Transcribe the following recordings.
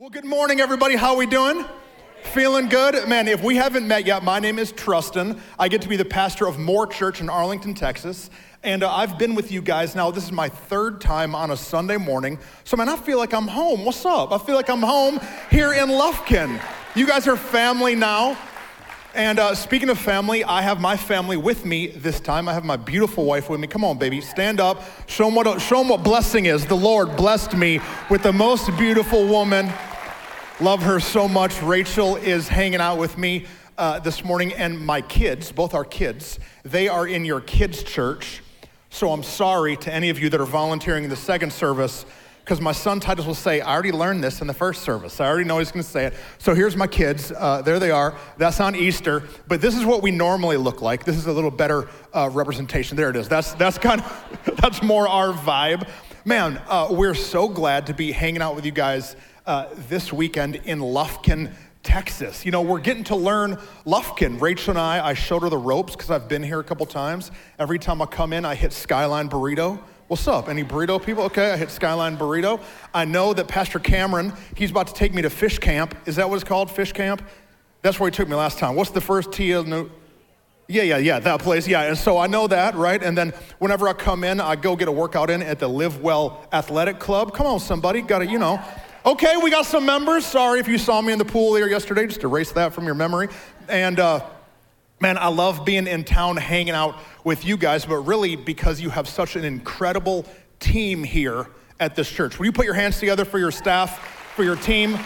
Well, good morning, everybody. How we doing? Feeling good? Man, if we haven't met yet, my name is Truston. I get to be the pastor of More Church in Arlington, Texas. And uh, I've been with you guys now. This is my third time on a Sunday morning. So, man, I feel like I'm home. What's up? I feel like I'm home here in Lufkin. You guys are family now. And uh, speaking of family, I have my family with me this time. I have my beautiful wife with me. Come on, baby, stand up. Show them what, show them what blessing is. The Lord blessed me with the most beautiful woman Love her so much. Rachel is hanging out with me uh, this morning, and my kids, both our kids, they are in your kids' church. So I'm sorry to any of you that are volunteering in the second service, because my son Titus will say, I already learned this in the first service. I already know he's going to say it. So here's my kids. Uh, there they are. That's on Easter. But this is what we normally look like. This is a little better uh, representation. There it is. That's, that's kind of, that's more our vibe. Man, uh, we're so glad to be hanging out with you guys uh, this weekend in Lufkin, Texas. You know, we're getting to learn Lufkin. Rachel and I, I showed her the ropes because I've been here a couple times. Every time I come in, I hit Skyline Burrito. What's up? Any burrito people? Okay, I hit Skyline Burrito. I know that Pastor Cameron, he's about to take me to Fish Camp. Is that what it's called? Fish Camp? That's where he took me last time. What's the first T? Yeah, yeah, yeah, that place. Yeah, and so I know that, right? And then whenever I come in, I go get a workout in at the Live Well Athletic Club. Come on, somebody, got to, you know. Okay, we got some members. Sorry if you saw me in the pool there yesterday. Just erase that from your memory. And uh, man, I love being in town hanging out with you guys, but really because you have such an incredible team here at this church. Will you put your hands together for your staff, for your team?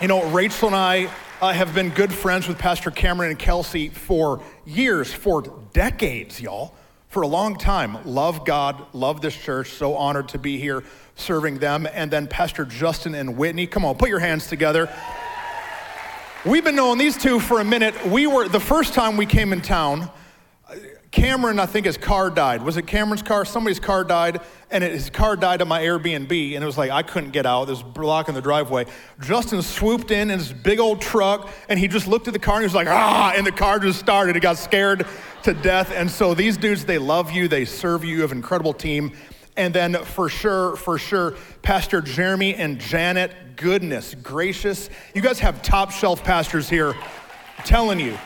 You know, Rachel and I uh, have been good friends with Pastor Cameron and Kelsey for years, for decades, y'all, for a long time. Love God, love this church, so honored to be here serving them. And then Pastor Justin and Whitney. Come on, put your hands together. We've been knowing these two for a minute. We were, the first time we came in town, Cameron, I think his car died. Was it Cameron's car? Somebody's car died, and it, his car died at my Airbnb, and it was like I couldn't get out. There's block in the driveway. Justin swooped in in his big old truck, and he just looked at the car and he was like, ah, and the car just started. He got scared to death. And so these dudes, they love you, they serve you, you have an incredible team. And then for sure, for sure, Pastor Jeremy and Janet, goodness gracious. You guys have top shelf pastors here. I'm telling you,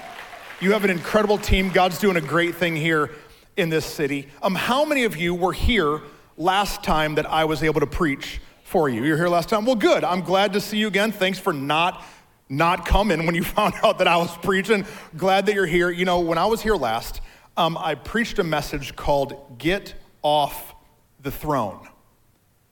you have an incredible team. God's doing a great thing here in this city. Um, how many of you were here last time that I was able to preach for you? You're here last time? Well, good. I'm glad to see you again. Thanks for not not coming when you found out that I was preaching. Glad that you're here. You know, when I was here last, um, I preached a message called Get Off the throne.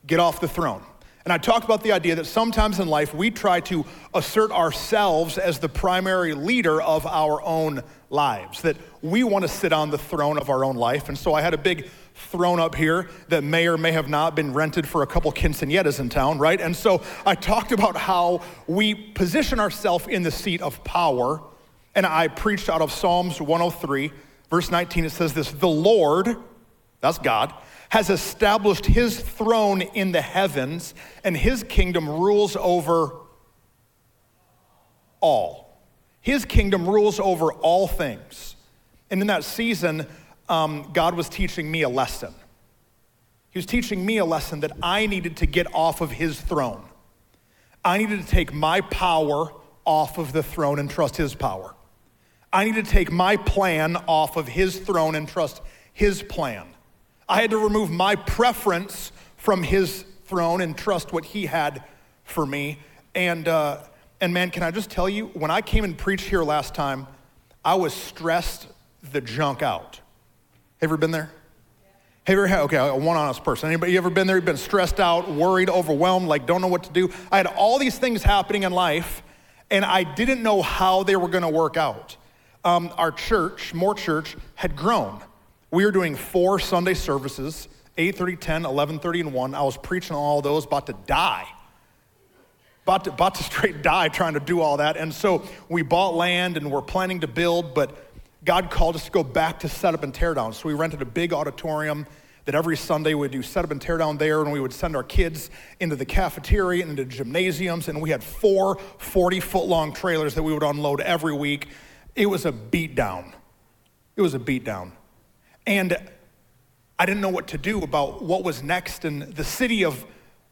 Get off the throne. And I talked about the idea that sometimes in life we try to assert ourselves as the primary leader of our own lives, that we want to sit on the throne of our own life. And so I had a big throne up here that may or may have not been rented for a couple quinceañeras in town, right? And so I talked about how we position ourselves in the seat of power. And I preached out of Psalms 103, verse 19. It says this The Lord, that's God, has established his throne in the heavens, and his kingdom rules over all. His kingdom rules over all things. And in that season, um, God was teaching me a lesson. He was teaching me a lesson that I needed to get off of his throne. I needed to take my power off of the throne and trust his power. I needed to take my plan off of his throne and trust his plan. I had to remove my preference from his throne and trust what he had for me. And, uh, and man, can I just tell you, when I came and preached here last time, I was stressed the junk out. Have you ever been there? Have you ever had, okay, a one honest person. Anybody ever been there? You've been stressed out, worried, overwhelmed, like don't know what to do. I had all these things happening in life, and I didn't know how they were gonna work out. Um, our church, more Church, had grown. We were doing four Sunday services 8:30, 10, 11:30, and 1. I was preaching all those, about to die. About to, about to straight die trying to do all that. And so we bought land and we're planning to build, but God called us to go back to set up and tear down. So we rented a big auditorium that every Sunday we'd do set up and tear down there, and we would send our kids into the cafeteria and into gymnasiums, and we had four 40 foot long trailers that we would unload every week. It was a beatdown. It was a beatdown. And I didn't know what to do about what was next. And the city of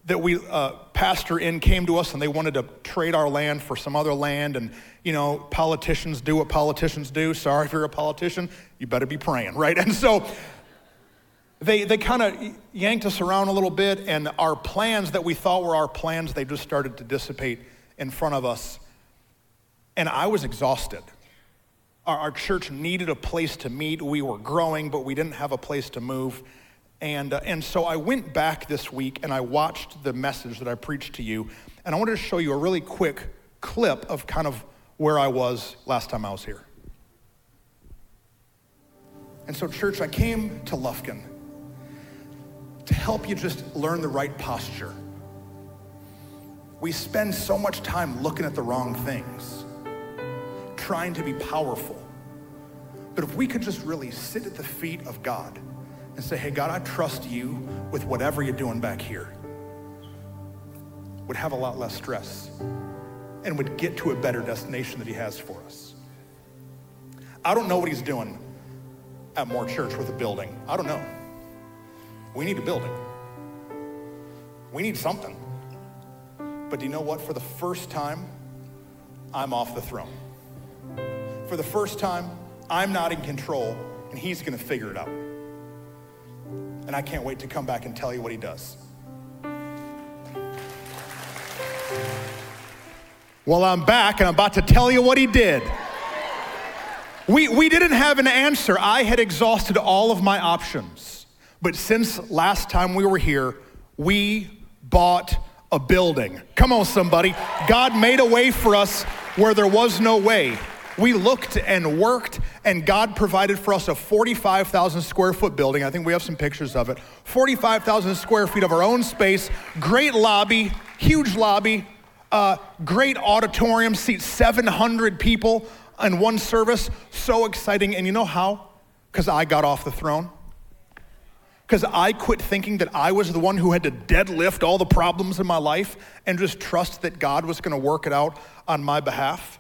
that we uh, pastor in came to us and they wanted to trade our land for some other land. And you know politicians do what politicians do. Sorry if you're a politician. You better be praying right? And so they, they kind of yanked us around a little bit. And our plans that we thought were our plans they just started to dissipate in front of us. And i was exhausted our, our church needed a place to meet we were growing but we didn't have a place to move and, uh, and so I went back this week and I watched the message that I preached to you. And I wanted to show you a really quick clip of kind of where I was last time I was here. And so, church, I came to Lufkin to help you just learn the right posture. We spend so much time looking at the wrong things, trying to be powerful. But if we could just really sit at the feet of God and say, hey, God, I trust you with whatever you're doing back here, would have a lot less stress and would get to a better destination that he has for us. I don't know what he's doing at More Church with a building. I don't know. We need a building. We need something. But do you know what? For the first time, I'm off the throne. For the first time, I'm not in control, and he's going to figure it out and I can't wait to come back and tell you what he does. Well, I'm back and I'm about to tell you what he did. We, we didn't have an answer. I had exhausted all of my options. But since last time we were here, we bought a building. Come on, somebody. God made a way for us where there was no way. We looked and worked, and God provided for us a 45,000 square foot building. I think we have some pictures of it. 45,000 square feet of our own space, great lobby, huge lobby, uh, great auditorium, seats 700 people in one service. So exciting. And you know how? Because I got off the throne. Because I quit thinking that I was the one who had to deadlift all the problems in my life and just trust that God was going to work it out on my behalf.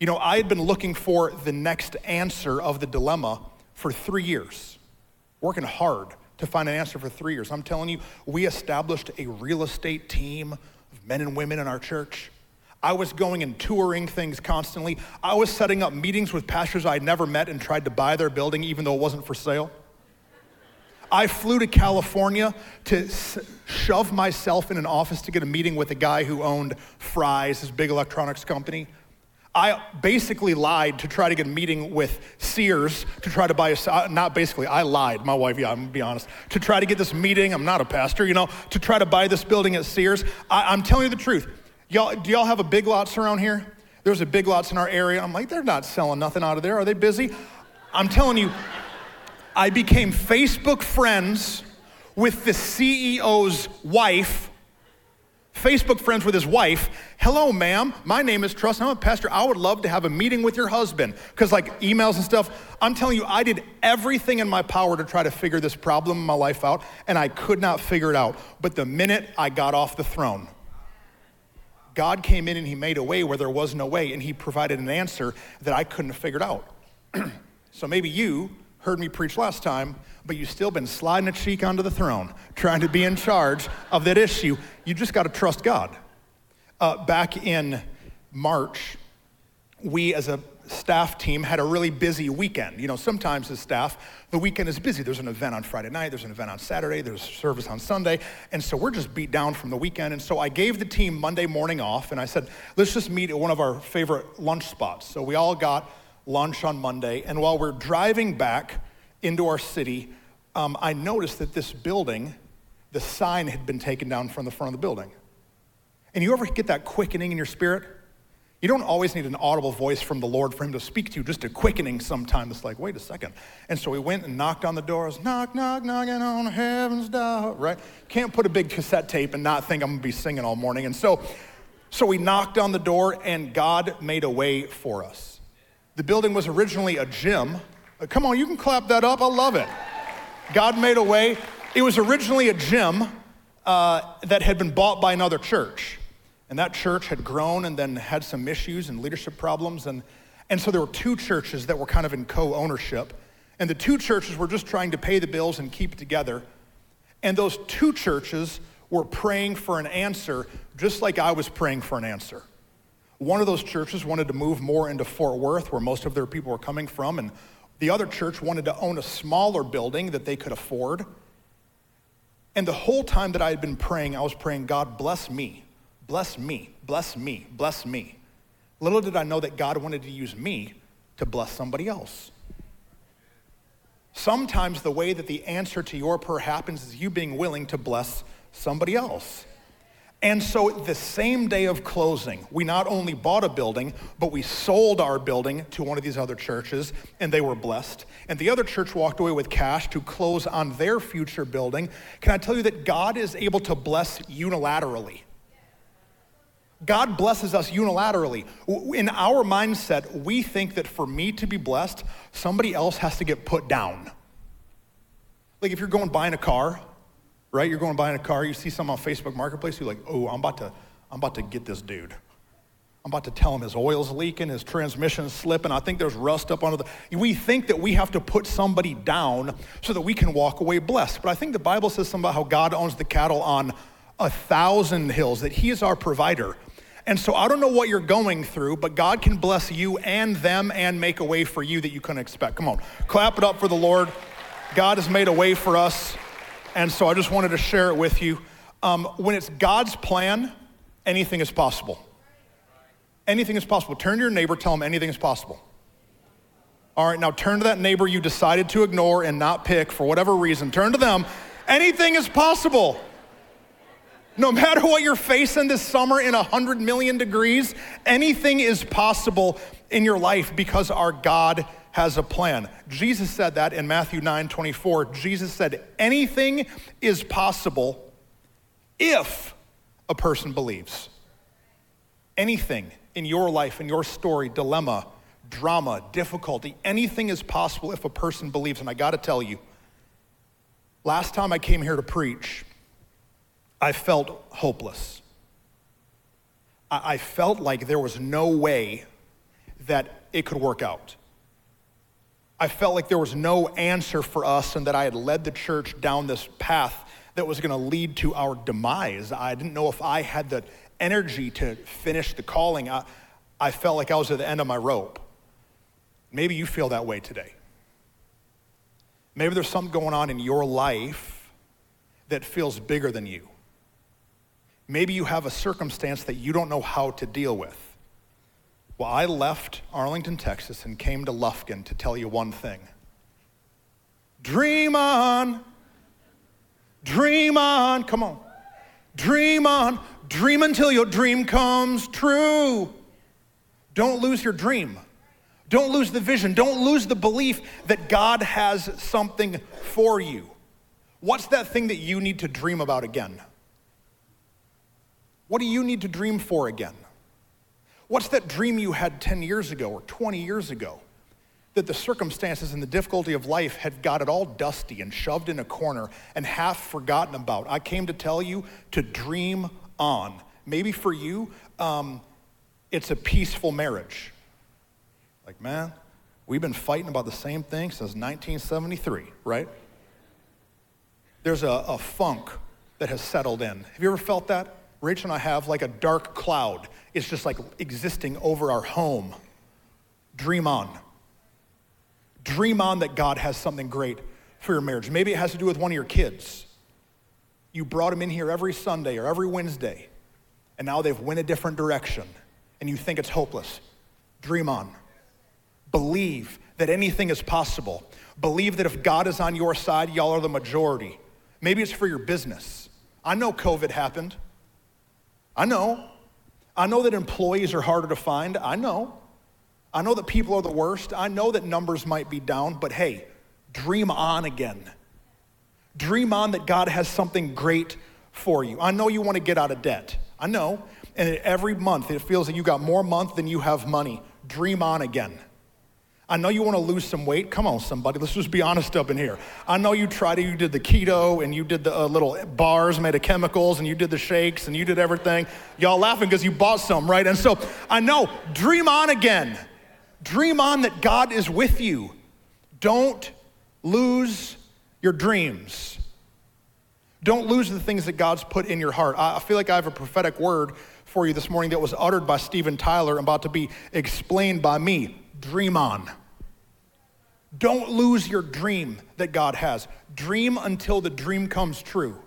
You know, I had been looking for the next answer of the dilemma for three years, working hard to find an answer for three years. I'm telling you, we established a real estate team of men and women in our church. I was going and touring things constantly. I was setting up meetings with pastors I'd never met and tried to buy their building even though it wasn't for sale. I flew to California to shove myself in an office to get a meeting with a guy who owned Fry's, his big electronics company. I basically lied to try to get a meeting with Sears to try to buy a, uh, not basically, I lied, my wife, yeah, I'm gonna be honest, to try to get this meeting, I'm not a pastor, you know, to try to buy this building at Sears. I, am telling you the truth. Y'all, do y'all have a big lots around here? There's a big lots in our area. I'm like, they're not selling nothing out of there. Are they busy? I'm telling you, I became Facebook friends with the CEO's wife Facebook friends with his wife. Hello, ma'am. My name is Trust. I'm a pastor. I would love to have a meeting with your husband. Because, like, emails and stuff, I'm telling you, I did everything in my power to try to figure this problem in my life out, and I could not figure it out. But the minute I got off the throne, God came in and He made a way where there was no way, and He provided an answer that I couldn't have figured out. so maybe you heard me preach last time, but you've still been sliding a cheek onto the throne, trying to be in charge of that issue. You just got to trust God. Uh, back in March, we as a staff team had a really busy weekend. You know, sometimes as staff, the weekend is busy. There's an event on Friday night, there's an event on Saturday, there's service on Sunday, and so we're just beat down from the weekend. And so I gave the team Monday morning off, and I said, let's just meet at one of our favorite lunch spots. So we all got lunch on Monday, and while we're driving back into our city, um, I noticed that this building, the sign had been taken down from the front of the building. And you ever get that quickening in your spirit? You don't always need an audible voice from the Lord for him to speak to you, just a quickening sometime. It's like, wait a second. And so we went and knocked on the doors, knock, knock, knocking on heaven's door, right? Can't put a big cassette tape and not think I'm gonna be singing all morning. And so, so we knocked on the door and God made a way for us. The building was originally a gym. Come on, you can clap that up. I love it. God made a way. It was originally a gym uh, that had been bought by another church. And that church had grown and then had some issues and leadership problems. And, and so there were two churches that were kind of in co ownership. And the two churches were just trying to pay the bills and keep together. And those two churches were praying for an answer just like I was praying for an answer. One of those churches wanted to move more into Fort Worth, where most of their people were coming from, and the other church wanted to own a smaller building that they could afford. And the whole time that I had been praying, I was praying, God, bless me, bless me, bless me, bless me. Little did I know that God wanted to use me to bless somebody else. Sometimes the way that the answer to your prayer happens is you being willing to bless somebody else. And so, the same day of closing, we not only bought a building, but we sold our building to one of these other churches, and they were blessed. And the other church walked away with cash to close on their future building. Can I tell you that God is able to bless unilaterally? God blesses us unilaterally. In our mindset, we think that for me to be blessed, somebody else has to get put down. Like if you're going buying a car, right? You're going buying a car, you see some on Facebook Marketplace, you're like, oh, I'm about to, I'm about to get this dude. I'm about to tell him his oil's leaking, his transmission's slipping. I think there's rust up under the. We think that we have to put somebody down so that we can walk away blessed. But I think the Bible says something about how God owns the cattle on a thousand hills, that He is our provider. And so I don't know what you're going through, but God can bless you and them and make a way for you that you couldn't expect. Come on, clap it up for the Lord. God has made a way for us. And so I just wanted to share it with you. Um, when it's God's plan, anything is possible. Anything is possible. Turn to your neighbor, tell him anything is possible. All right, now turn to that neighbor you decided to ignore and not pick for whatever reason. Turn to them. Anything is possible. No matter what you're facing this summer in 100 million degrees, anything is possible in your life because our God has a plan. Jesus said that in Matthew 9 24. Jesus said, anything is possible if a person believes. Anything in your life, in your story, dilemma, drama, difficulty, anything is possible if a person believes. And I got to tell you, last time I came here to preach, I felt hopeless. I felt like there was no way that it could work out. I felt like there was no answer for us and that I had led the church down this path that was going to lead to our demise. I didn't know if I had the energy to finish the calling. I, I felt like I was at the end of my rope. Maybe you feel that way today. Maybe there's something going on in your life that feels bigger than you. Maybe you have a circumstance that you don't know how to deal with. Well, I left Arlington, Texas, and came to Lufkin to tell you one thing Dream on. Dream on. Come on. Dream on. Dream until your dream comes true. Don't lose your dream. Don't lose the vision. Don't lose the belief that God has something for you. What's that thing that you need to dream about again? What do you need to dream for again? What's that dream you had 10 years ago or 20 years ago? That the circumstances and the difficulty of life had got it all dusty and shoved in a corner and half forgotten about. I came to tell you to dream on. Maybe for you, um, it's a peaceful marriage. Like, man, we've been fighting about the same thing since 1973, right? There's a, a funk that has settled in. Have you ever felt that? Rachel and I have like a dark cloud. It's just like existing over our home. Dream on. Dream on that God has something great for your marriage. Maybe it has to do with one of your kids. You brought them in here every Sunday or every Wednesday, and now they've went a different direction, and you think it's hopeless. Dream on. Believe that anything is possible. Believe that if God is on your side, y'all are the majority. Maybe it's for your business. I know COVID happened. I know. I know that employees are harder to find. I know. I know that people are the worst. I know that numbers might be down, but hey, dream on again. Dream on that God has something great for you. I know you want to get out of debt. I know. And every month it feels like you got more month than you have money. Dream on again. I know you want to lose some weight. Come on, somebody. Let's just be honest up in here. I know you tried it. You did the keto and you did the uh, little bars made of chemicals and you did the shakes and you did everything. Y'all laughing because you bought some, right? And so I know, dream on again. Dream on that God is with you. Don't lose your dreams. Don't lose the things that God's put in your heart. I feel like I have a prophetic word for you this morning that was uttered by Steven Tyler and about to be explained by me. Dream on. Don't lose your dream that God has. Dream until the dream comes true.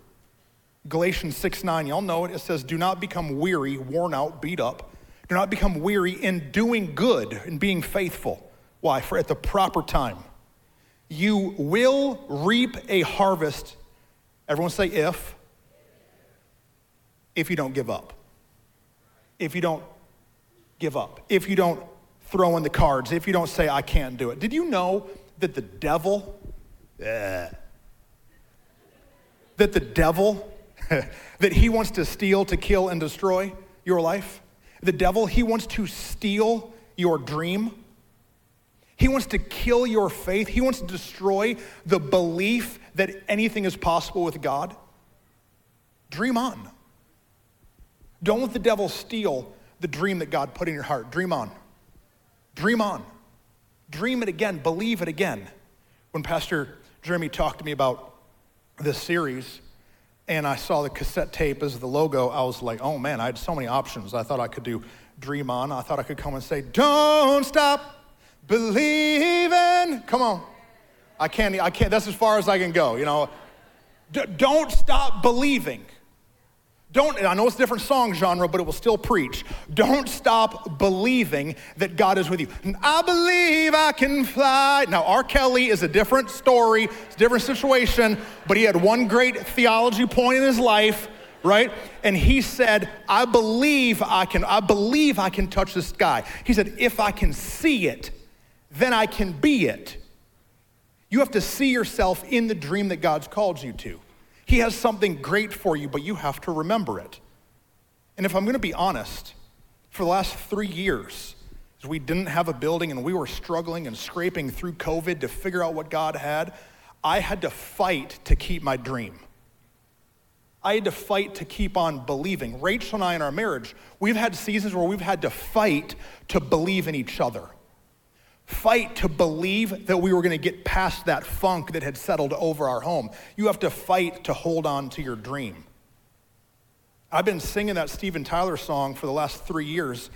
Galatians 6 9, y'all know it. It says, Do not become weary, worn out, beat up. Do not become weary in doing good and being faithful. Why? For at the proper time, you will reap a harvest. Everyone say if. If you don't give up. If you don't give up. If you don't throw in the cards. If you don't say, I can't do it. Did you know that the devil, uh, that the devil, that he wants to steal, to kill, and destroy your life? The devil, he wants to steal your dream. He wants to kill your faith. He wants to destroy the belief that anything is possible with God. Dream on. Don't let the devil steal the dream that God put in your heart. Dream on. Dream on. Dream it again. Believe it again. When Pastor Jeremy talked to me about this series, and I saw the cassette tape as the logo, I was like, oh man, I had so many options. I thought I could do Dream On. I thought I could come and say, Don't stop believing. Come on. I can't, I can't, that's as far as I can go, you know. D- don't stop believing. Don't, I know it's a different song genre, but it will still preach. Don't stop believing that God is with you. I believe I can fly. Now, R. Kelly is a different story, it's a different situation, but he had one great theology point in his life, right? And he said, I believe I can, I believe I can touch the sky. He said, if I can see it, then I can be it. You have to see yourself in the dream that God's called you to. He has something great for you, but you have to remember it. And if I'm going to be honest, for the last three years, as we didn't have a building and we were struggling and scraping through COVID to figure out what God had, I had to fight to keep my dream. I had to fight to keep on believing. Rachel and I in our marriage, we've had seasons where we've had to fight to believe in each other fight to believe that we were going to get past that funk that had settled over our home. You have to fight to hold on to your dream. I've been singing that Steven Tyler song for the last three years.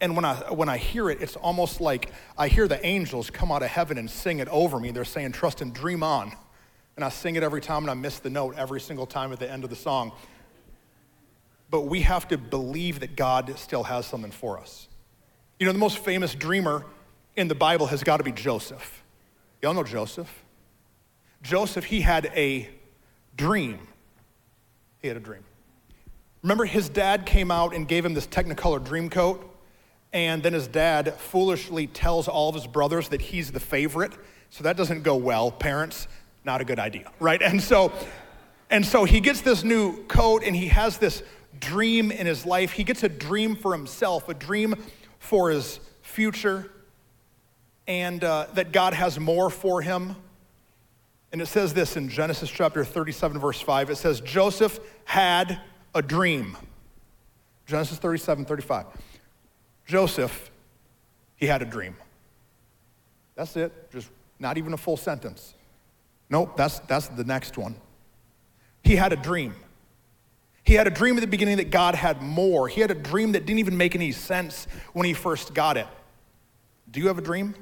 And when I, when I hear it, it's almost like I hear the angels come out of heaven and sing it over me. They're saying, Truston dream on. And I sing it every time and I miss the note every single time at the end of the song. But we have to believe that God still has something for us. You know, the most famous dreamer in the Bible has got to be Joseph. Y'all know Joseph? Joseph, he had a dream. He had a dream. Remember, his dad came out and gave him this Technicolor dream coat, and then his dad foolishly tells all of his brothers that he's the favorite. So that doesn't go well. Parents, not a good idea, right? And so, and so he gets this new coat and he has this dream in his life. He gets a dream for himself, a dream for his future, and uh, that God has more for him. And it says this in Genesis chapter 37, verse 5. It says, Joseph had a dream. Genesis 37, 35. Joseph, he had a dream. That's it, just not even a full sentence. Nope, that's, that's the next one. He had a dream. He had a dream at the beginning that God had more. He had a dream that didn't even make any sense when he first got it. Do you have a dream?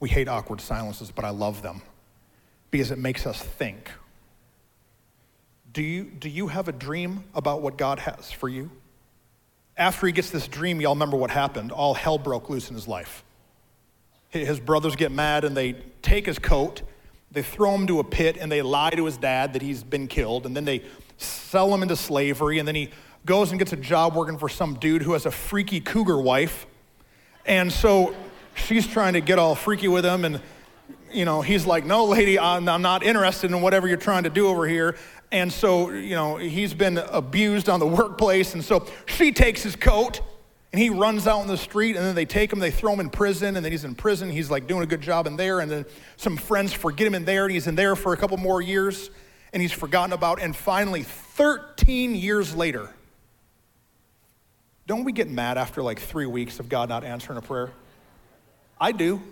We hate awkward silences, but I love them because it makes us think. Do you, do you have a dream about what God has for you? After he gets this dream, y'all remember what happened. All hell broke loose in his life. His brothers get mad and they take his coat, they throw him to a pit, and they lie to his dad that he's been killed, and then they sell him into slavery, and then he goes and gets a job working for some dude who has a freaky cougar wife. And so she's trying to get all freaky with him and you know he's like no lady I'm, I'm, not interested in whatever you're trying to do over here. And so you know he's been abused on the workplace and so she takes his coat and he runs out in the street and then they take him they throw him in prison and then he's in prison he's like doing a good job in there and then some friends forget him in there and he's in there for a couple more years and he's forgotten about and finally 13 years later don't we get mad after like three weeks of god not answering a prayer I do.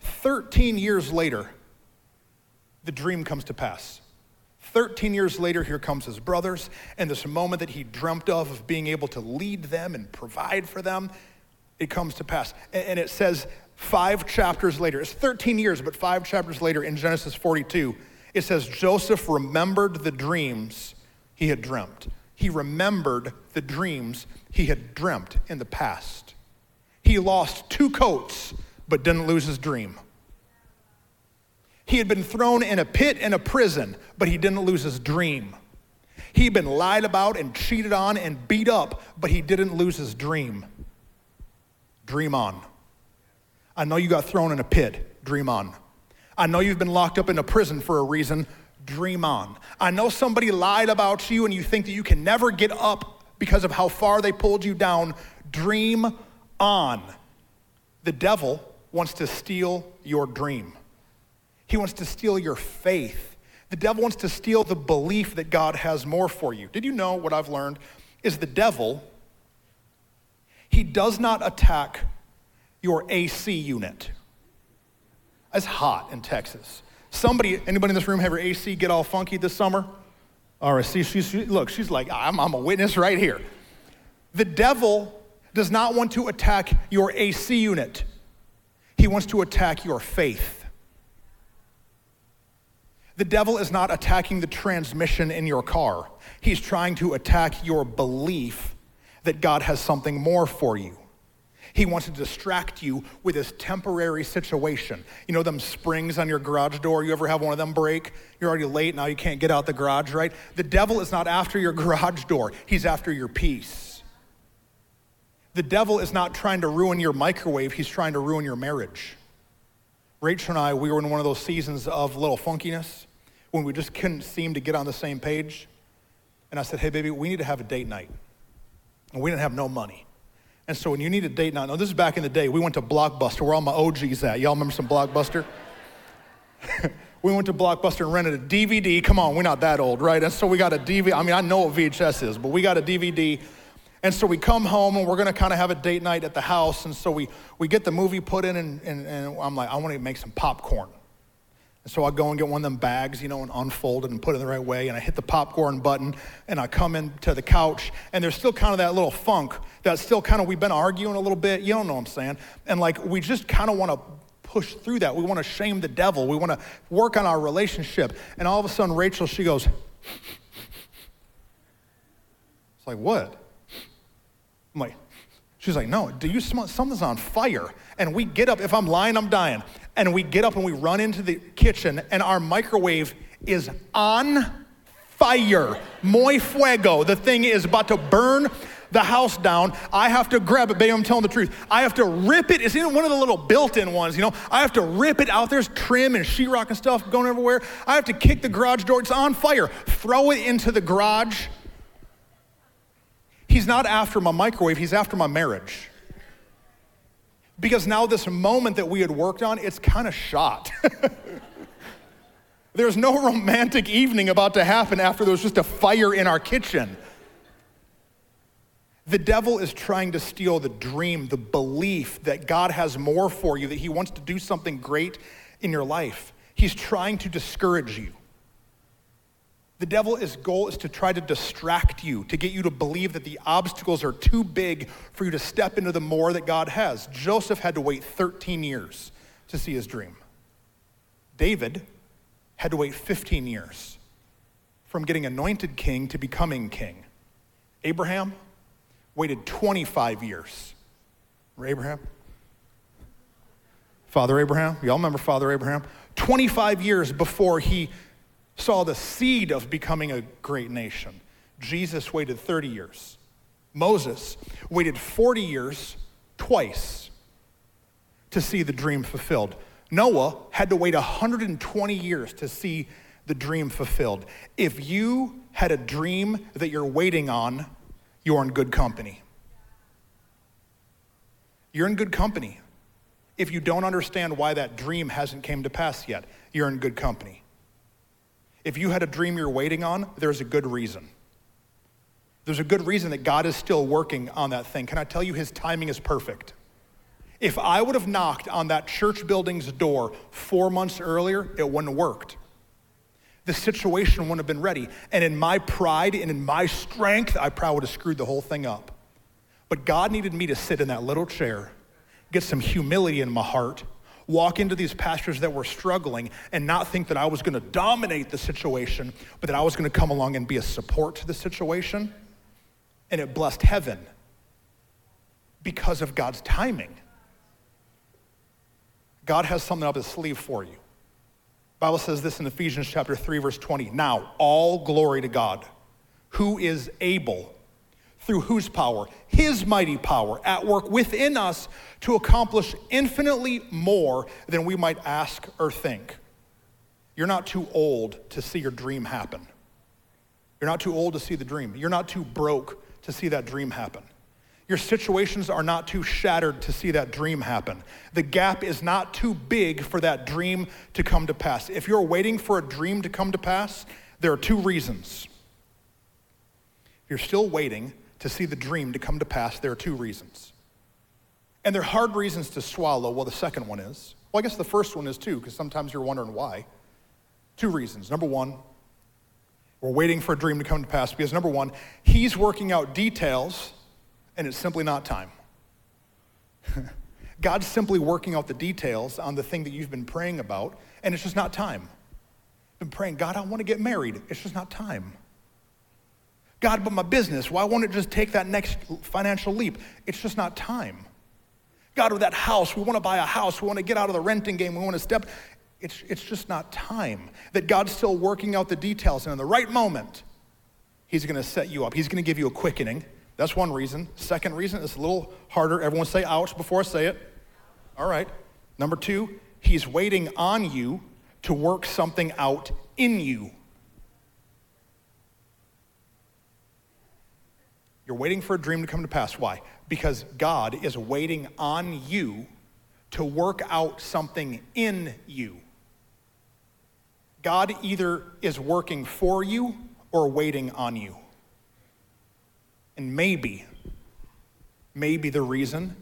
13 years later, the dream comes to pass. 13 years later, here comes his brothers, and this moment that he dreamt of, of being able to lead them and provide for them, it comes to pass. And it says five chapters later, it's 13 years, but five chapters later in Genesis 42, it says Joseph remembered the dreams he had dreamt. He remembered the dreams he had dreamt in the past. He lost two coats, but didn't lose his dream. He had been thrown in a pit in a prison, but he didn't lose his dream. He'd been lied about and cheated on and beat up, but he didn't lose his dream. Dream on. I know you got thrown in a pit. Dream on. I know you've been locked up in a prison for a reason. Dream on. I know somebody lied about you and you think that you can never get up because of how far they pulled you down. Dream on. The devil wants to steal your dream. He wants to steal your faith. The devil wants to steal the belief that God has more for you. Did you know what I've learned is the devil he does not attack your AC unit. It's hot in Texas. Somebody, anybody in this room have your AC get all funky this summer? All right, see, she's, she, look, she's like, I'm, I'm a witness right here. The devil does not want to attack your AC unit. He wants to attack your faith. The devil is not attacking the transmission in your car. He's trying to attack your belief that God has something more for you. He wants to distract you with this temporary situation. You know, them springs on your garage door, you ever have one of them break? You're already late, now you can't get out the garage, right? The devil is not after your garage door, he's after your peace. The devil is not trying to ruin your microwave, he's trying to ruin your marriage. Rachel and I, we were in one of those seasons of little funkiness when we just couldn't seem to get on the same page. And I said, hey, baby, we need to have a date night. And we didn't have no money. And so when you need a date night, now this is back in the day, we went to Blockbuster, where all my OGs at. Y'all remember some Blockbuster? we went to Blockbuster and rented a DVD. Come on, we're not that old, right? And so we got a DVD. I mean, I know what VHS is, but we got a DVD. And so we come home and we're to kind of have a date night at the house. And so we, we get the movie put in, and, and, and I'm like, I want to make some popcorn. And so I go and get one of them bags, you know, and unfold it and put it in the right way. And I hit the popcorn button and I come into the couch and there's still kind of that little funk that's still kind of, we've been arguing a little bit. You don't know what I'm saying. And like, we just kind of want to push through that. We want to shame the devil. We want to work on our relationship. And all of a sudden, Rachel, she goes, It's like, what? I'm like, She's like, no, do you smell something's on fire? And we get up, if I'm lying, I'm dying. And we get up and we run into the kitchen, and our microwave is on fire. Muy fuego. The thing is about to burn the house down. I have to grab it, babe. I'm telling the truth. I have to rip it. It's in one of the little built-in ones, you know. I have to rip it out. There's trim and sheetrock and stuff going everywhere. I have to kick the garage door. It's on fire. Throw it into the garage. He's not after my microwave, he's after my marriage. Because now, this moment that we had worked on, it's kind of shot. There's no romantic evening about to happen after there was just a fire in our kitchen. The devil is trying to steal the dream, the belief that God has more for you, that he wants to do something great in your life. He's trying to discourage you. The devil's goal is to try to distract you, to get you to believe that the obstacles are too big for you to step into the more that God has. Joseph had to wait 13 years to see his dream. David had to wait 15 years from getting anointed king to becoming king. Abraham waited 25 years. Abraham? Father Abraham? Y'all remember Father Abraham? 25 years before he saw the seed of becoming a great nation. Jesus waited 30 years. Moses waited 40 years twice to see the dream fulfilled. Noah had to wait 120 years to see the dream fulfilled. If you had a dream that you're waiting on, you're in good company. You're in good company. If you don't understand why that dream hasn't came to pass yet, you're in good company. If you had a dream you're waiting on, there's a good reason. There's a good reason that God is still working on that thing. Can I tell you, his timing is perfect. If I would have knocked on that church building's door four months earlier, it wouldn't have worked. the situation wouldn't have been ready. And in my pride and in my strength, I probably would have screwed the whole thing up. But God needed me to sit in that little chair, get some humility in my heart, walk into these pastors that were struggling, and not think that I was going to dominate the situation, but that I was going to come along and be a support to the situation. And it blessed heaven because of God's timing. God has something up his sleeve for you. Bible says this in Ephesians chapter 3 verse 20. Now, all glory to God, who is able through whose power? His mighty power at work within us to accomplish infinitely more than we might ask or think. You're not too old to see your dream happen. You're not too old to see the dream. You're not too broke to see that dream happen. Your situations are not too shattered to see that dream happen. The gap is not too big for that dream to come to pass. If you're waiting for a dream to come to pass, there are two reasons. If you're still waiting to see the dream to come to pass, there are two reasons. And they're hard reasons to swallow. Well, the second one is. Well, I guess the first one is too, because sometimes you're wondering why. Two reasons. Number one, we're waiting for a dream to come to pass because number one, he's working out details and it's simply not time. God's simply working out the details on the thing that you've been praying about, and it's just not time. You've been praying, God, I want to get married. It's just not time. God, but my business, why won't it just take that next financial leap? It's just not time. God, with that house, we want to buy a house, we want to get out of the renting game, we want to step. It's, it's just not time. That God's still working out the details, and in the right moment, He's going to set you up. He's going to give you a quickening. That's one reason. Second reason it's a little harder. Everyone say ouch before I say it. All right. Number two, he's waiting on you to work something out in you. You're waiting for a dream to come to pass. Why? Because God is waiting on you to work out something in you. God either is working for you or waiting on you. And maybe, maybe the reason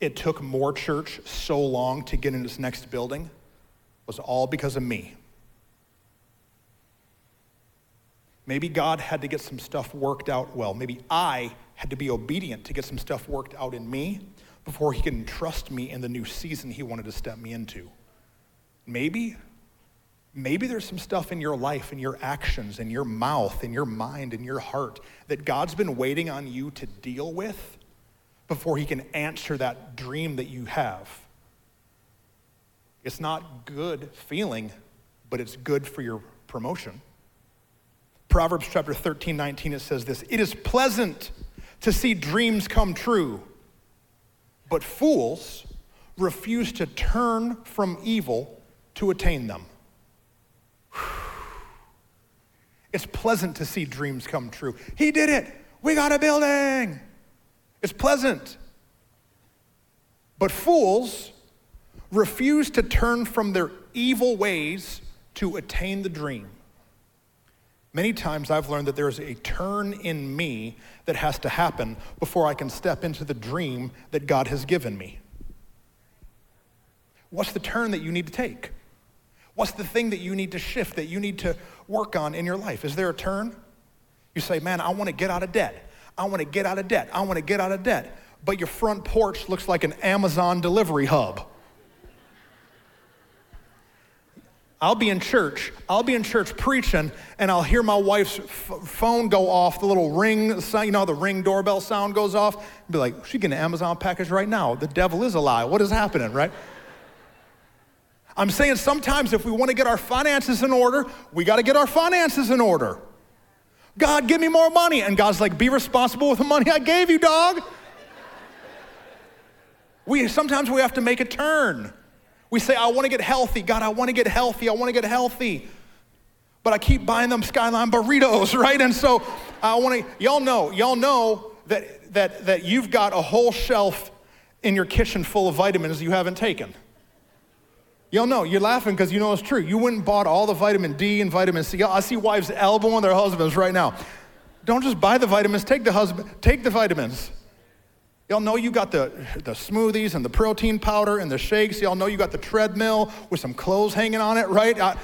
it took more church so long to get in this next building was all because of me. Maybe God had to get some stuff worked out well. Maybe I had to be obedient to get some stuff worked out in me before he can trust me in the new season he wanted to step me into. Maybe Maybe there's some stuff in your life, in your actions, in your mouth, in your mind, in your heart that God's been waiting on you to deal with before He can answer that dream that you have. It's not good feeling, but it's good for your promotion. Proverbs chapter 13, 19, it says this It is pleasant to see dreams come true, but fools refuse to turn from evil to attain them. It's pleasant to see dreams come true. He did it. We got a building. It's pleasant. But fools refuse to turn from their evil ways to attain the dream. Many times I've learned that there's a turn in me that has to happen before I can step into the dream that God has given me. What's the turn that you need to take? What's the thing that you need to shift, that you need to work on in your life? Is there a turn? You say, man, I want to get out of debt. I want to get out of debt. I want to get out of debt. But your front porch looks like an Amazon delivery hub. I'll be in church. I'll be in church preaching, and I'll hear my wife's f- phone go off. The little ring, you know, the ring doorbell sound goes off. I'll be like, she getting an Amazon package right now. The devil is a lie. What is happening, right? I'm saying sometimes if we want to get our finances in order, we got to get our finances in order. God, give me more money. And God's like, be responsible with the money I gave you, dog. We sometimes we have to make a turn. We say, I want to get healthy. God, I want to get healthy. I want to get healthy. But I keep buying them Skyline burritos, right? And so I want to, y'all know, y'all know that, that, that you've got a whole shelf in your kitchen full of vitamins you haven't taken. Y'all know, you're laughing because you know it's true. You and bought all the vitamin D and vitamin C. I see wives elbowing their husbands right now. Don't just buy the vitamins, take the husband, take the vitamins. Y'all know you got the, the smoothies and the protein powder and the shakes. Y'all know you got the treadmill with some clothes hanging on it, right? I,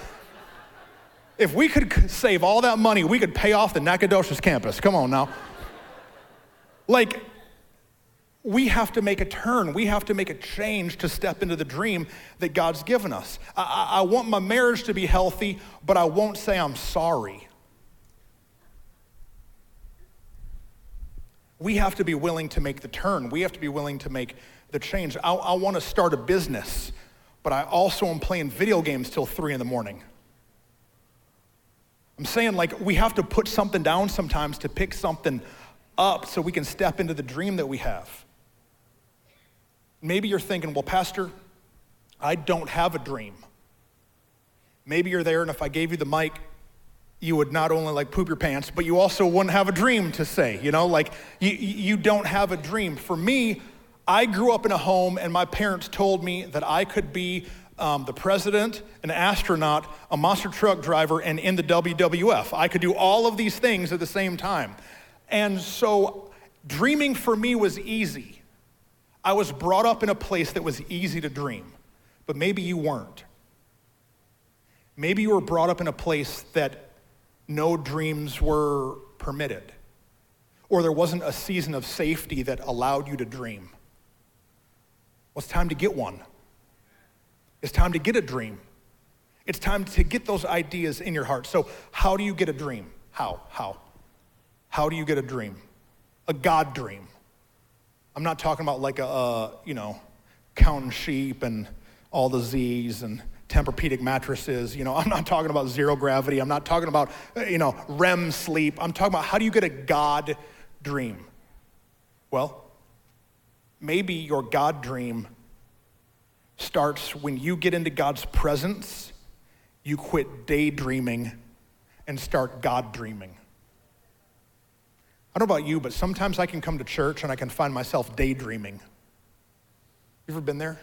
If we could save all that money, we could pay off the Nacogdoches campus. Come on now. Like, we have to make a turn. We have to make a change to step into the dream that God's given us. I, I, I want my marriage to be healthy, but I won't say I'm sorry. We have to be willing to make the turn. We have to be willing to make the change. I, I want to start a business, but I also am playing video games till three in the morning. I'm saying, like, we have to put something down sometimes to pick something up so we can step into the dream that we have. Maybe you're thinking, well, Pastor, I don't have a dream. Maybe you're there, and if I gave you the mic, you would not only like poop your pants, but you also wouldn't have a dream to say, you know, like you, you don't have a dream. For me, I grew up in a home, and my parents told me that I could be um, the president, an astronaut, a monster truck driver, and in the WWF. I could do all of these things at the same time. And so dreaming for me was easy. I was brought up in a place that was easy to dream, but maybe you weren't. Maybe you were brought up in a place that no dreams were permitted, or there wasn't a season of safety that allowed you to dream. Well, it's time to get one. It's time to get a dream. It's time to get those ideas in your heart. So, how do you get a dream? How? How? How do you get a dream? A God dream. I'm not talking about like a, uh, you know, counting sheep and all the Z's and Tempur-Pedic mattresses. You know, I'm not talking about zero gravity. I'm not talking about, uh, you know, REM sleep. I'm talking about how do you get a God dream? Well, maybe your God dream starts when you get into God's presence, you quit daydreaming and start God dreaming. I don't know about you, but sometimes I can come to church and I can find myself daydreaming. You ever been there?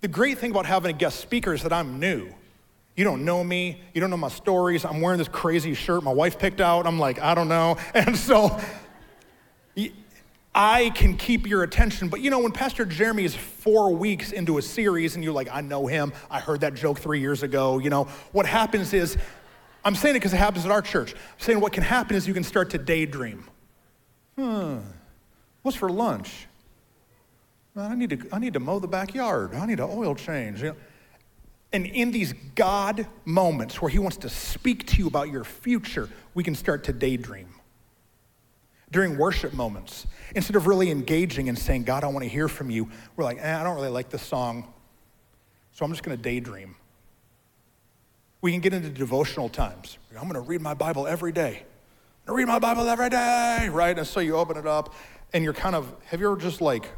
The great thing about having a guest speaker is that I'm new. You don't know me. You don't know my stories. I'm wearing this crazy shirt my wife picked out. I'm like, I don't know. And so I can keep your attention. But you know, when Pastor Jeremy is four weeks into a series and you're like, I know him, I heard that joke three years ago, you know, what happens is, I'm saying it because it happens at our church. I'm saying what can happen is you can start to daydream. Hmm, what's for lunch? I need to, I need to mow the backyard. I need an oil change. You know? And in these God moments where He wants to speak to you about your future, we can start to daydream during worship moments. Instead of really engaging and saying, God, I want to hear from you, we're like, eh, I don't really like this song, so I'm just going to daydream. We can get into devotional times. I'm going to read my Bible every day. I'm going to read my Bible every day, right? And so you open it up and you're kind of, have you ever just like,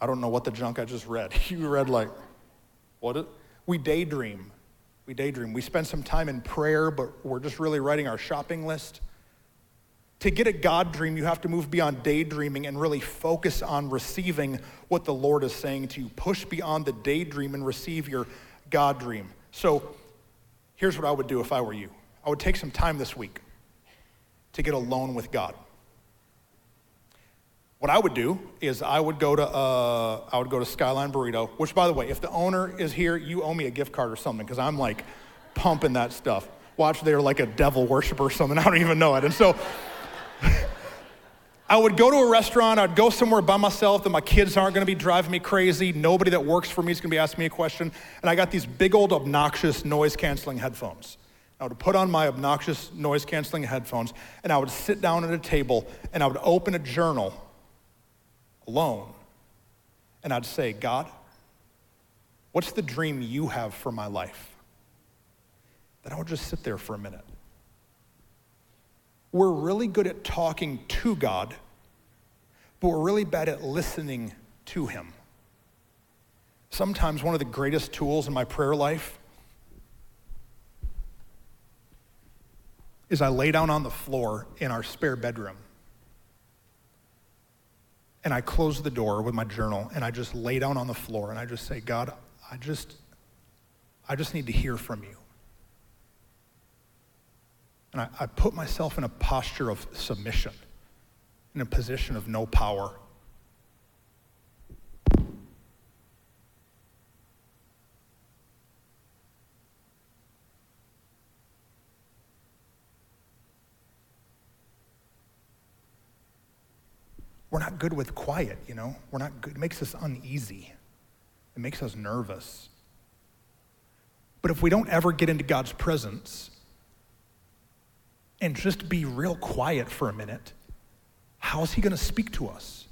I don't know what the junk I just read. You read like, what? We daydream. We daydream. We spend some time in prayer, but we're just really writing our shopping list. To get a God dream, you have to move beyond daydreaming and really focus on receiving what the Lord is saying to you. Push beyond the daydream and receive your God dream. So here's what I would do if I were you I would take some time this week to get alone with God. What I would do is I would go to uh, I would go to Skyline Burrito, which by the way, if the owner is here, you owe me a gift card or something because I'm like pumping that stuff. Watch, they're like a devil worshiper or something. I don't even know it. And so I would go to a restaurant, I'd go somewhere by myself that my kids aren't gonna be driving me crazy. Nobody that works for me is gonna be asking me a question. And I got these big old obnoxious noise canceling headphones. I would put on my obnoxious noise canceling headphones and I would sit down at a table and I would open a journal alone and I'd say, God, what's the dream you have for my life? Then I would just sit there for a minute we're really good at talking to God, but we're really bad at listening to Him. Sometimes one of the greatest tools in my prayer life is I lay down on the floor in our spare bedroom and I close the door with my journal and I just lay down on the floor and I just say, God, I just, I just need to hear from you. And I, I put myself in a posture of submission, in a position of no power. We're not good with quiet, you know? We're not good. It makes us uneasy. It makes us nervous. But if we don't ever get into God's presence and just be real quiet for a minute, how is He going to speak to us?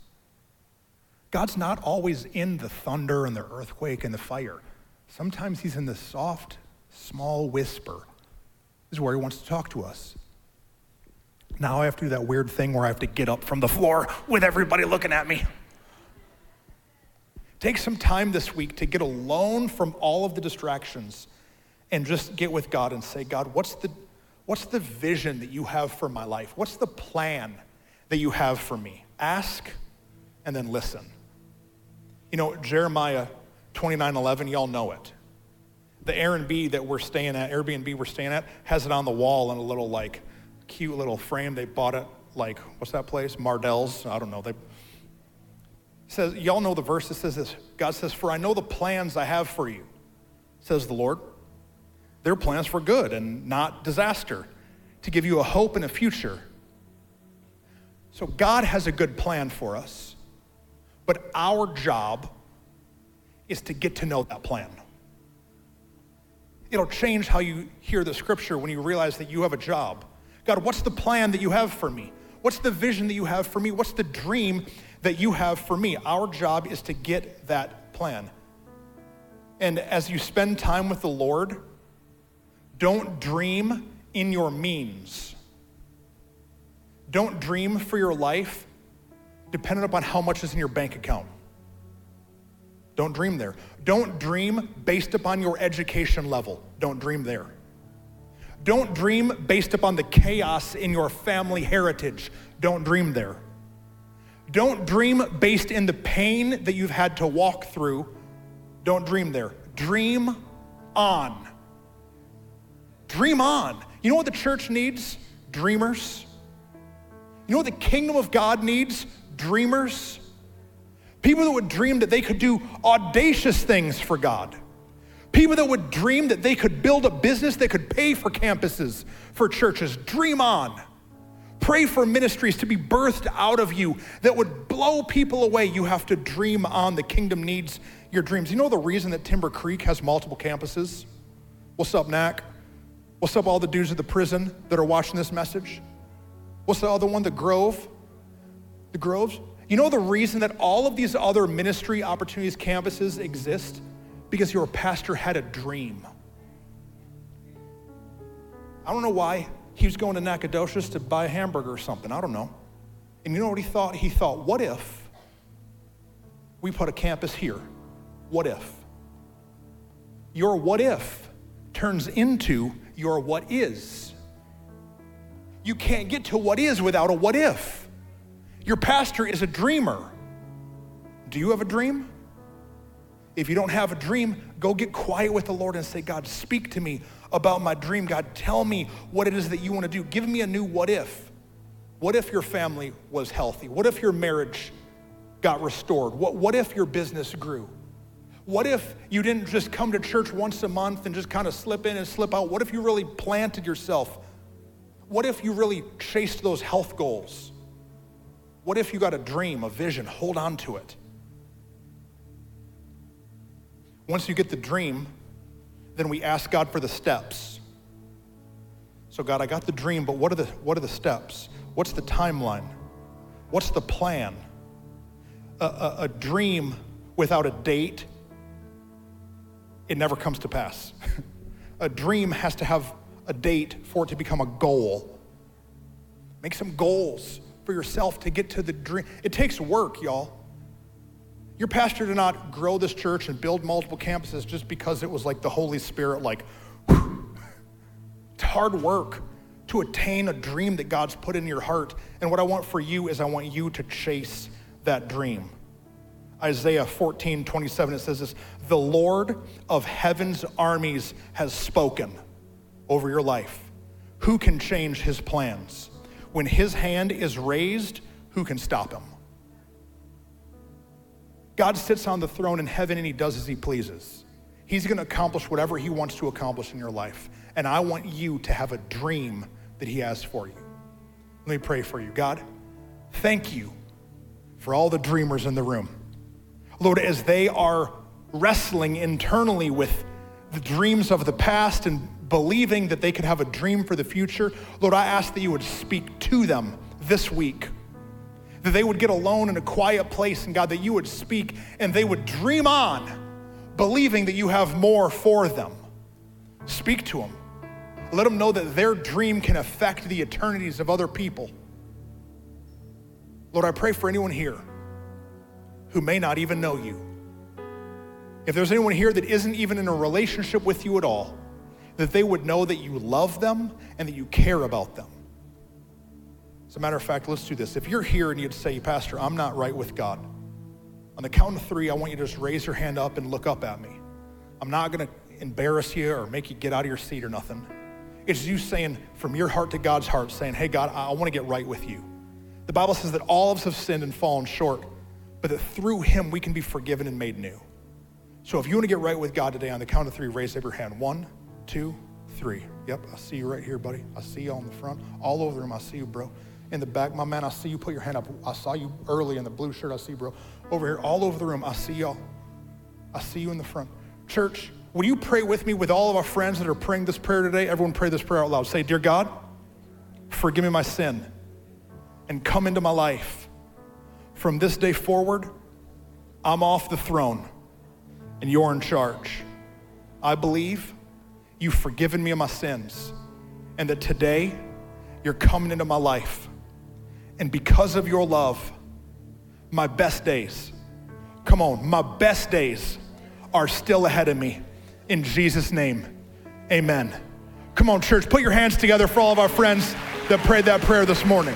God's not always in the thunder and the earthquake and the fire. Sometimes He's in the soft, small whisper. This is where He wants to talk to us. Now I have to do that weird thing where I have to get up from the floor with everybody looking at me. Take some time this week to get alone from all of the distractions and just get with God and say, God, what's the, what's the vision that you have for my life? What's the plan that you have for me? Ask and then listen. You know, Jeremiah 29 11, y'all know it. The Airbnb that we're staying at, Airbnb we're staying at, has it on the wall in a little like cute little frame. They bought it like, what's that place? Mardel's. I don't know. They says, y'all know the verse that says this. God says, For I know the plans I have for you, says the Lord. They're plans for good and not disaster, to give you a hope and a future. So God has a good plan for us, but our job is to get to know that plan. It'll change how you hear the scripture when you realize that you have a job God, what's the plan that you have for me? What's the vision that you have for me? What's the dream that you have for me? Our job is to get that plan. And as you spend time with the Lord, don't dream in your means. Don't dream for your life dependent upon how much is in your bank account. Don't dream there. Don't dream based upon your education level. Don't dream there. Don't dream based upon the chaos in your family heritage. Don't dream there. Don't dream based in the pain that you've had to walk through. Don't dream there. Dream on. Dream on. You know what the church needs? Dreamers. You know what the kingdom of God needs? Dreamers. People that would dream that they could do audacious things for God. People that would dream that they could build a business that could pay for campuses, for churches. Dream on. Pray for ministries to be birthed out of you that would blow people away. You have to dream on. The kingdom needs your dreams. You know the reason that Timber Creek has multiple campuses? What's up, Knack? What's up, all the dudes at the prison that are watching this message? What's the other one, the Grove? The Groves? You know the reason that all of these other ministry opportunities, campuses exist? Because your pastor had a dream. I don't know why. He was going to Nacogdoches to buy a hamburger or something. I don't know. And you know what he thought? He thought, what if we put a campus here? What if? Your what if turns into your what is. You can't get to what is without a what if. Your pastor is a dreamer. Do you have a dream? If you don't have a dream, go get quiet with the Lord and say, God, speak to me about my dream. God, tell me what it is that you want to do. Give me a new what if. What if your family was healthy? What if your marriage got restored? What, what if your business grew? What if you didn't just come to church once a month and just kind of slip in and slip out? What if you really planted yourself? What if you really chased those health goals? What if you got a dream, a vision? Hold on to it. Once you get the dream, then we ask God for the steps. So, God, I got the dream, but what are the, what are the steps? What's the timeline? What's the plan? A, a, a dream without a date, it never comes to pass. a dream has to have a date for it to become a goal. Make some goals for yourself to get to the dream. It takes work, y'all. Your pastor did not grow this church and build multiple campuses just because it was like the Holy Spirit, like, whew. it's hard work to attain a dream that God's put in your heart. And what I want for you is I want you to chase that dream. Isaiah 14, 27, it says this The Lord of heaven's armies has spoken over your life. Who can change his plans? When his hand is raised, who can stop him? God sits on the throne in heaven and he does as he pleases. He's going to accomplish whatever he wants to accomplish in your life. And I want you to have a dream that he has for you. Let me pray for you. God, thank you for all the dreamers in the room. Lord, as they are wrestling internally with the dreams of the past and believing that they could have a dream for the future, Lord, I ask that you would speak to them this week. That they would get alone in a quiet place, and God, that you would speak and they would dream on, believing that you have more for them. Speak to them. Let them know that their dream can affect the eternities of other people. Lord, I pray for anyone here who may not even know you. If there's anyone here that isn't even in a relationship with you at all, that they would know that you love them and that you care about them. As a matter of fact, let's do this. If you're here and you'd say, Pastor, I'm not right with God, on the count of three, I want you to just raise your hand up and look up at me. I'm not going to embarrass you or make you get out of your seat or nothing. It's you saying from your heart to God's heart, saying, Hey, God, I want to get right with you. The Bible says that all of us have sinned and fallen short, but that through Him we can be forgiven and made new. So if you want to get right with God today, on the count of three, raise up your hand. One, two, three. Yep, I see you right here, buddy. I see you on the front. All over the room, I see you, bro. In the back, my man, I see you put your hand up. I saw you early in the blue shirt. I see you, bro. Over here, all over the room, I see y'all. I see you in the front. Church, will you pray with me with all of our friends that are praying this prayer today? Everyone pray this prayer out loud. Say, Dear God, forgive me my sin and come into my life. From this day forward, I'm off the throne and you're in charge. I believe you've forgiven me of my sins and that today you're coming into my life. And because of your love, my best days, come on, my best days are still ahead of me. In Jesus' name, amen. Come on, church, put your hands together for all of our friends that prayed that prayer this morning.